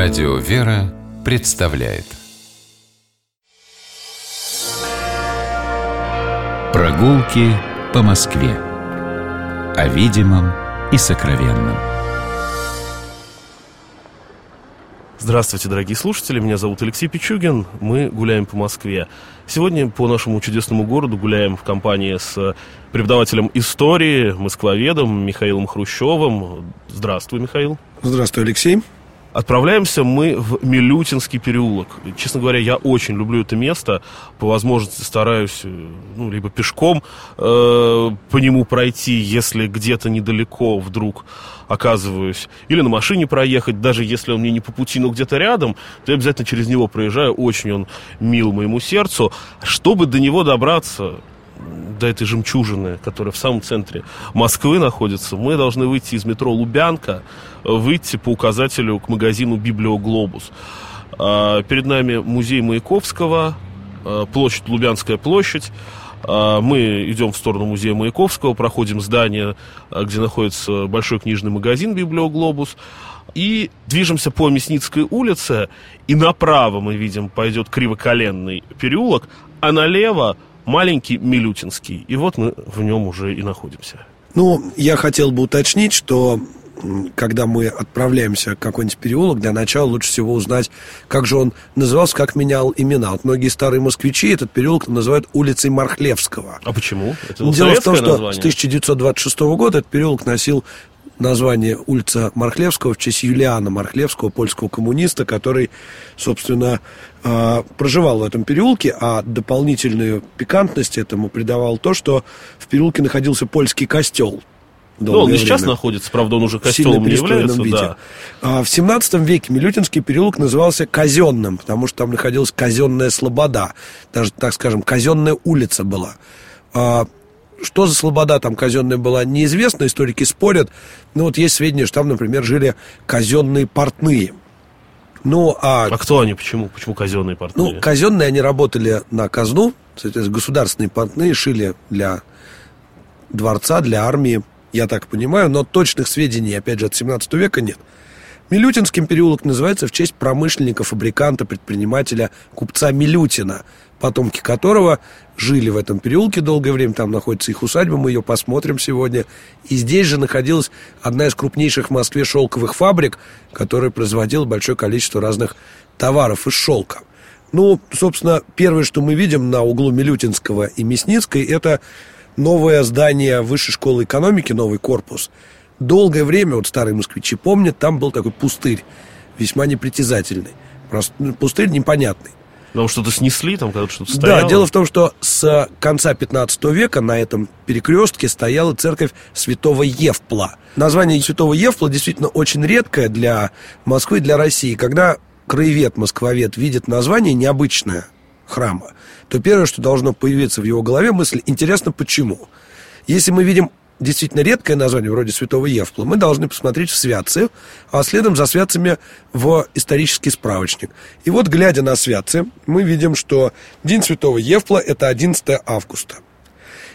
Радио «Вера» представляет Прогулки по Москве О видимом и сокровенном Здравствуйте, дорогие слушатели, меня зовут Алексей Пичугин, мы гуляем по Москве. Сегодня по нашему чудесному городу гуляем в компании с преподавателем истории, москвоведом Михаилом Хрущевым. Здравствуй, Михаил. Здравствуй, Алексей. Отправляемся мы в Милютинский переулок. Честно говоря, я очень люблю это место. По возможности стараюсь, э, ну, либо пешком э, по нему пройти, если где-то недалеко вдруг оказываюсь. Или на машине проехать, даже если он мне не по пути, но где-то рядом, то я обязательно через него проезжаю. Очень он мил моему сердцу. Чтобы до него добраться, до этой жемчужины, которая в самом центре Москвы находится, мы должны выйти из метро Лубянка, выйти по указателю к магазину Библиоглобус. А, перед нами музей Маяковского, а, площадь Лубянская площадь. А, мы идем в сторону музея Маяковского, проходим здание, где находится большой книжный магазин Библиоглобус, и движемся по Мясницкой улице, и направо мы видим пойдет кривоколенный переулок, а налево маленький Милютинский. И вот мы в нем уже и находимся. Ну, я хотел бы уточнить, что когда мы отправляемся в какой-нибудь переулок, для начала лучше всего узнать, как же он назывался, как менял имена. Вот многие старые москвичи этот переулок называют улицей Мархлевского. А почему? Это Дело в том, что название? с 1926 года этот переулок носил название улица Мархлевского в честь Юлиана Мархлевского, польского коммуниста, который, собственно, а, проживал в этом переулке, а дополнительную пикантность этому придавал то, что в переулке находился польский костел. Ну, он и сейчас находится, правда, он уже костелом не является. Виде. Да. А в 17 веке Милютинский переулок назывался казенным, потому что там находилась казенная слобода, даже, так скажем, казенная улица была. А что за слобода там казенная была, неизвестно, историки спорят. Ну, вот есть сведения, что там, например, жили казенные портные. Ну, а... А кто они? Почему? Почему казенные портные? Ну, казенные они работали на казну, соответственно, государственные портные шили для дворца, для армии, я так понимаю, но точных сведений, опять же, от 17 века нет. Милютинским переулок называется в честь промышленника, фабриканта, предпринимателя, купца Милютина, потомки которого жили в этом переулке долгое время, там находится их усадьба, мы ее посмотрим сегодня. И здесь же находилась одна из крупнейших в Москве шелковых фабрик, которая производила большое количество разных товаров из шелка. Ну, собственно, первое, что мы видим на углу Милютинского и Мясницкой, это новое здание Высшей школы экономики, новый корпус. Долгое время, вот старые москвичи помнят, там был такой пустырь, весьма непритязательный. Просто ну, пустырь непонятный. Там что-то снесли, там когда-то что-то стояло? Да, дело в том, что с конца 15 века на этом перекрестке стояла церковь святого Евпла. Название святого Евпла действительно очень редкое для Москвы, для России. Когда краевед, москвовед видит название необычное храма, то первое, что должно появиться в его голове, мысль, интересно, почему? Если мы видим действительно редкое название, вроде Святого Евпла, мы должны посмотреть в святцы, а следом за святцами в исторический справочник. И вот, глядя на святцы, мы видим, что День Святого Евпла – это 11 августа.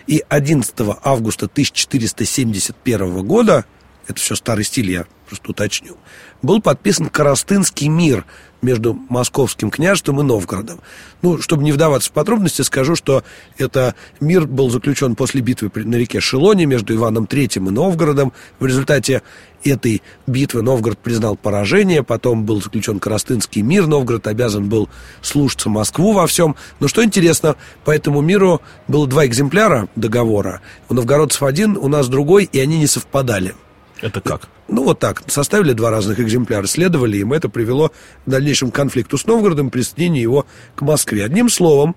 И 11 августа 1471 года, это все старый стиль, я просто уточню, был подписан Коростынский мир между Московским княжеством и Новгородом. Ну, чтобы не вдаваться в подробности, скажу, что это мир был заключен после битвы на реке Шелоне между Иваном III и Новгородом. В результате этой битвы Новгород признал поражение, потом был заключен Коростынский мир, Новгород обязан был слушаться Москву во всем. Но что интересно, по этому миру было два экземпляра договора. У новгородцев один, у нас другой, и они не совпадали. Это как? Ну, вот так. Составили два разных экземпляра, следовали им. Это привело к дальнейшему конфликту с Новгородом, присоединению его к Москве. Одним словом,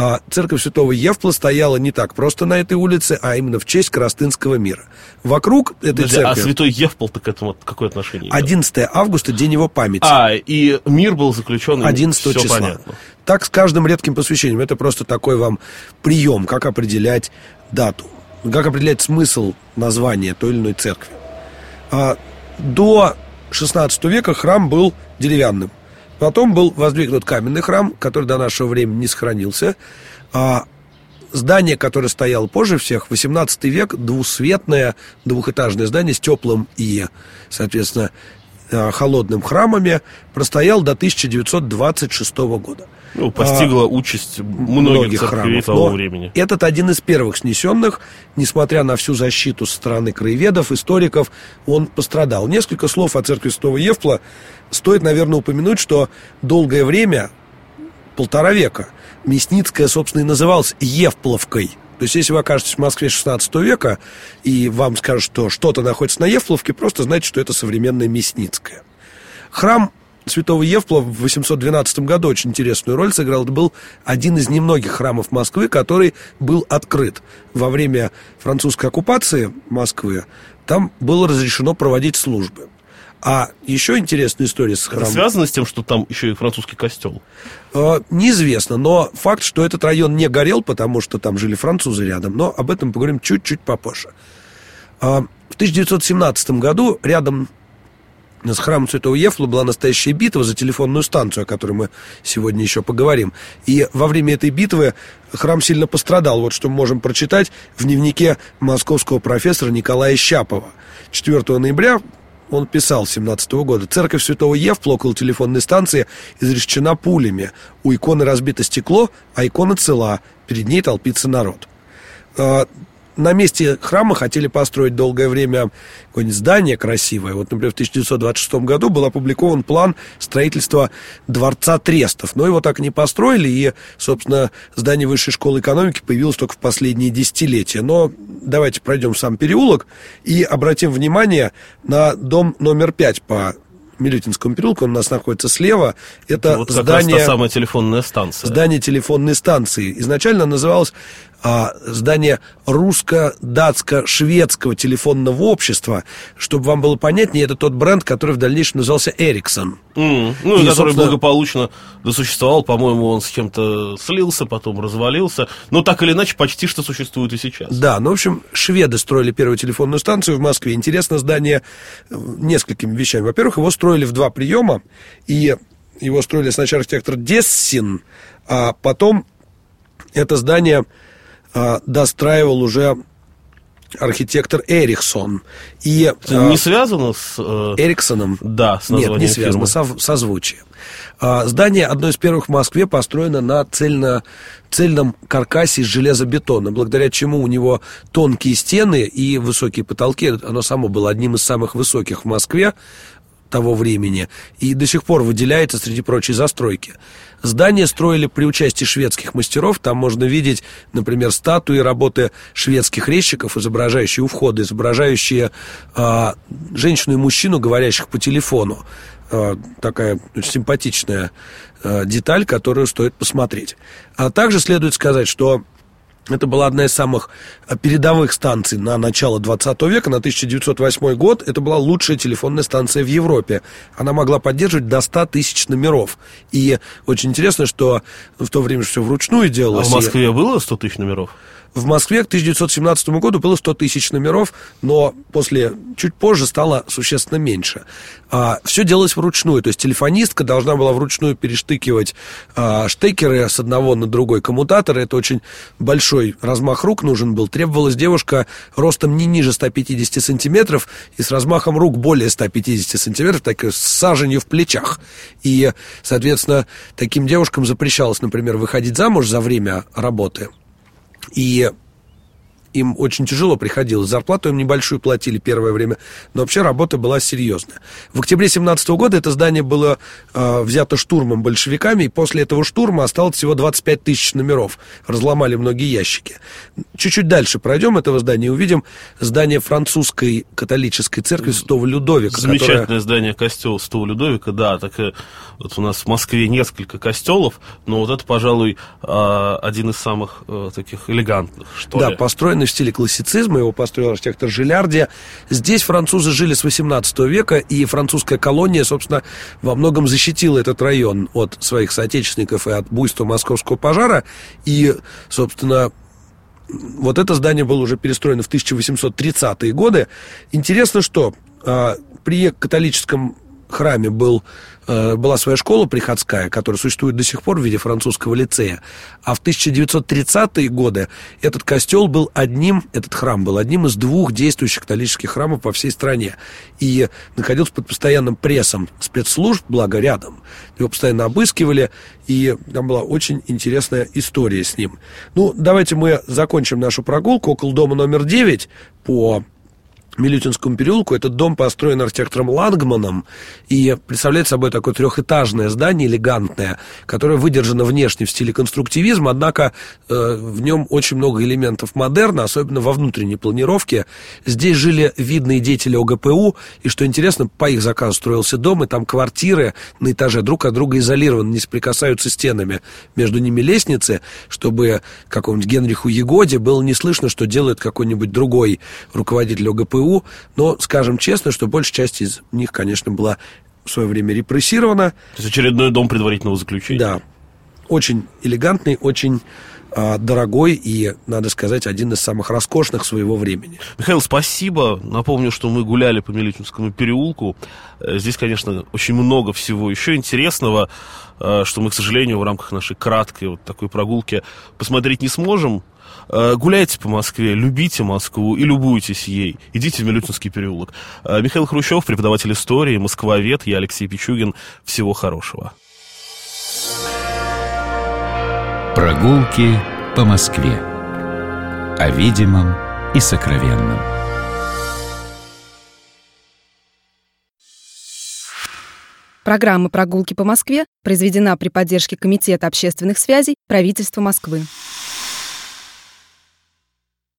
а, церковь Святого Евпла стояла не так просто на этой улице, а именно в честь Коростынского мира. Вокруг этой Подожди, а церкви... А Святой Евпол-то к этому какое отношение? 11 августа, день его памяти. А, и мир был заключен... 11 числа. Понятно. Так с каждым редким посвящением. Это просто такой вам прием, как определять дату, как определять смысл названия той или иной церкви. А, до 16 века храм был деревянным. Потом был воздвигнут каменный храм, который до нашего времени не сохранился. А здание, которое стояло позже всех, 18 век, двусветное двухэтажное здание с теплым и, соответственно, э, холодным храмами, простоял до 1926 года. Ну, постигла а, участь многих, многих храмов того времени. Этот один из первых снесенных, несмотря на всю защиту со стороны краеведов, историков, он пострадал. Несколько слов о церкви Святого Евпла. Стоит, наверное, упомянуть, что долгое время, полтора века, Мясницкая, собственно, и называлась Евпловкой. То есть, если вы окажетесь в Москве 16 века, и вам скажут, что что-то находится на Евпловке, просто знайте, что это современная Мясницкая. Храм святого Евпла в 812 году очень интересную роль сыграл. Это был один из немногих храмов Москвы, который был открыт. Во время французской оккупации Москвы там было разрешено проводить службы. А еще интересная история с храмом. Это связано с тем, что там еще и французский костел? Э, неизвестно, но факт, что этот район не горел, потому что там жили французы рядом, но об этом поговорим чуть-чуть попозже. Э, в 1917 году рядом с храмом Святого Ефла была настоящая битва за телефонную станцию, о которой мы сегодня еще поговорим. И во время этой битвы храм сильно пострадал. Вот что мы можем прочитать в дневнике московского профессора Николая Щапова. 4 ноября он писал 17 -го года. Церковь Святого Евпла около телефонной станции изрешечена пулями. У иконы разбито стекло, а икона цела. Перед ней толпится народ. На месте храма хотели построить долгое время какое-нибудь здание красивое. Вот, например, в 1926 году был опубликован план строительства Дворца Трестов. Но его так и не построили, и, собственно, здание Высшей школы экономики появилось только в последние десятилетия. Но давайте пройдем сам переулок и обратим внимание на дом номер 5 по Милютинскому переулку, он у нас находится слева. Это вот здание... Как раз та самая телефонная станция. Здание телефонной станции. Изначально называлось а, здание русско-датско-шведского телефонного общества. Чтобы вам было понятнее, это тот бренд, который в дальнейшем назывался Ericsson. Mm. Ну, и, который собственно... благополучно досуществовал. По-моему, он с кем-то слился, потом развалился. Но так или иначе, почти что существует и сейчас. Да, ну, в общем, шведы строили первую телефонную станцию в Москве. Интересно здание э, несколькими вещами. Во-первых, его строили в два приема, и его строили сначала архитектор Дессин, а потом это здание достраивал уже архитектор Эриксон. И, Это не связано с... Э, Эриксоном? Да, с Нет, не связано, со, созвучие. А, здание одно из первых в Москве построено на цельно, цельном каркасе из железобетона, благодаря чему у него тонкие стены и высокие потолки. Оно само было одним из самых высоких в Москве того времени и до сих пор выделяется среди прочей застройки. Здание строили при участии шведских мастеров. Там можно видеть, например, статуи работы шведских резчиков, изображающие у входа, изображающие э, женщину и мужчину, говорящих по телефону. Э, такая очень симпатичная э, деталь, которую стоит посмотреть. А также следует сказать, что это была одна из самых э, передовых станций на начало 20 века, на 1908 год. Это была лучшая телефонная станция в Европе. Она могла поддерживать до 100 тысяч номеров. И очень интересно, что в то время все вручную делалось. А в Москве было 100 тысяч номеров? В Москве к 1917 году было 100 тысяч номеров, но после, чуть позже стало существенно меньше. А, все делалось вручную, то есть телефонистка должна была вручную перештыкивать а, штекеры с одного на другой коммутатор. Это очень большой размах рук нужен был. Требовалась девушка ростом не ниже 150 сантиметров и с размахом рук более 150 сантиметров, так с саженью в плечах. И, соответственно, таким девушкам запрещалось, например, выходить замуж за время работы – и им очень тяжело приходилось. Зарплату им небольшую платили первое время, но вообще работа была серьезная. В октябре 17 года это здание было э, взято штурмом большевиками, и после этого штурма осталось всего 25 тысяч номеров. Разломали многие ящики. Чуть-чуть дальше пройдем этого здания и увидим здание французской католической церкви Святого Людовика. Замечательное которое... здание костела Святого Людовика, да, так и вот у нас в Москве несколько костелов, но вот это, пожалуй, э, один из самых э, таких элегантных, что да, ли. построен построенный в стиле классицизма, его построил архитектор Жилярди. Здесь французы жили с 18 века, и французская колония, собственно, во многом защитила этот район от своих соотечественников и от буйства московского пожара. И, собственно, вот это здание было уже перестроено в 1830-е годы. Интересно, что а, при католическом храме был, э, была своя школа приходская, которая существует до сих пор в виде французского лицея. А в 1930-е годы этот костел был одним, этот храм был одним из двух действующих католических храмов по всей стране. И находился под постоянным прессом спецслужб, благо рядом. Его постоянно обыскивали, и там была очень интересная история с ним. Ну, давайте мы закончим нашу прогулку около дома номер 9 по Милютинскому переулку. Этот дом построен архитектором Лангманом и представляет собой такое трехэтажное здание, элегантное, которое выдержано внешне в стиле конструктивизма, однако э, в нем очень много элементов модерна, особенно во внутренней планировке. Здесь жили видные деятели ОГПУ, и, что интересно, по их заказу строился дом, и там квартиры на этаже друг от друга изолированы, не соприкасаются стенами. Между ними лестницы, чтобы какому-нибудь Генриху Егоде было не слышно, что делает какой-нибудь другой руководитель ОГПУ, ГПУ, но скажем честно, что большая часть из них, конечно, была в свое время репрессирована. То есть очередной дом предварительного заключения. Да. Очень элегантный, очень а, дорогой и, надо сказать, один из самых роскошных своего времени. Михаил, спасибо. Напомню, что мы гуляли по Милютинскому переулку. Э, здесь, конечно, очень много всего еще интересного, э, что мы, к сожалению, в рамках нашей краткой вот такой прогулки посмотреть не сможем. Э, гуляйте по Москве, любите Москву и любуйтесь ей. Идите в Милютинский переулок. Э, Михаил Хрущев, преподаватель истории, москвовед, я Алексей Пичугин. Всего хорошего. Прогулки по Москве. О видимом и сокровенном. Программа «Прогулки по Москве» произведена при поддержке Комитета общественных связей правительства Москвы.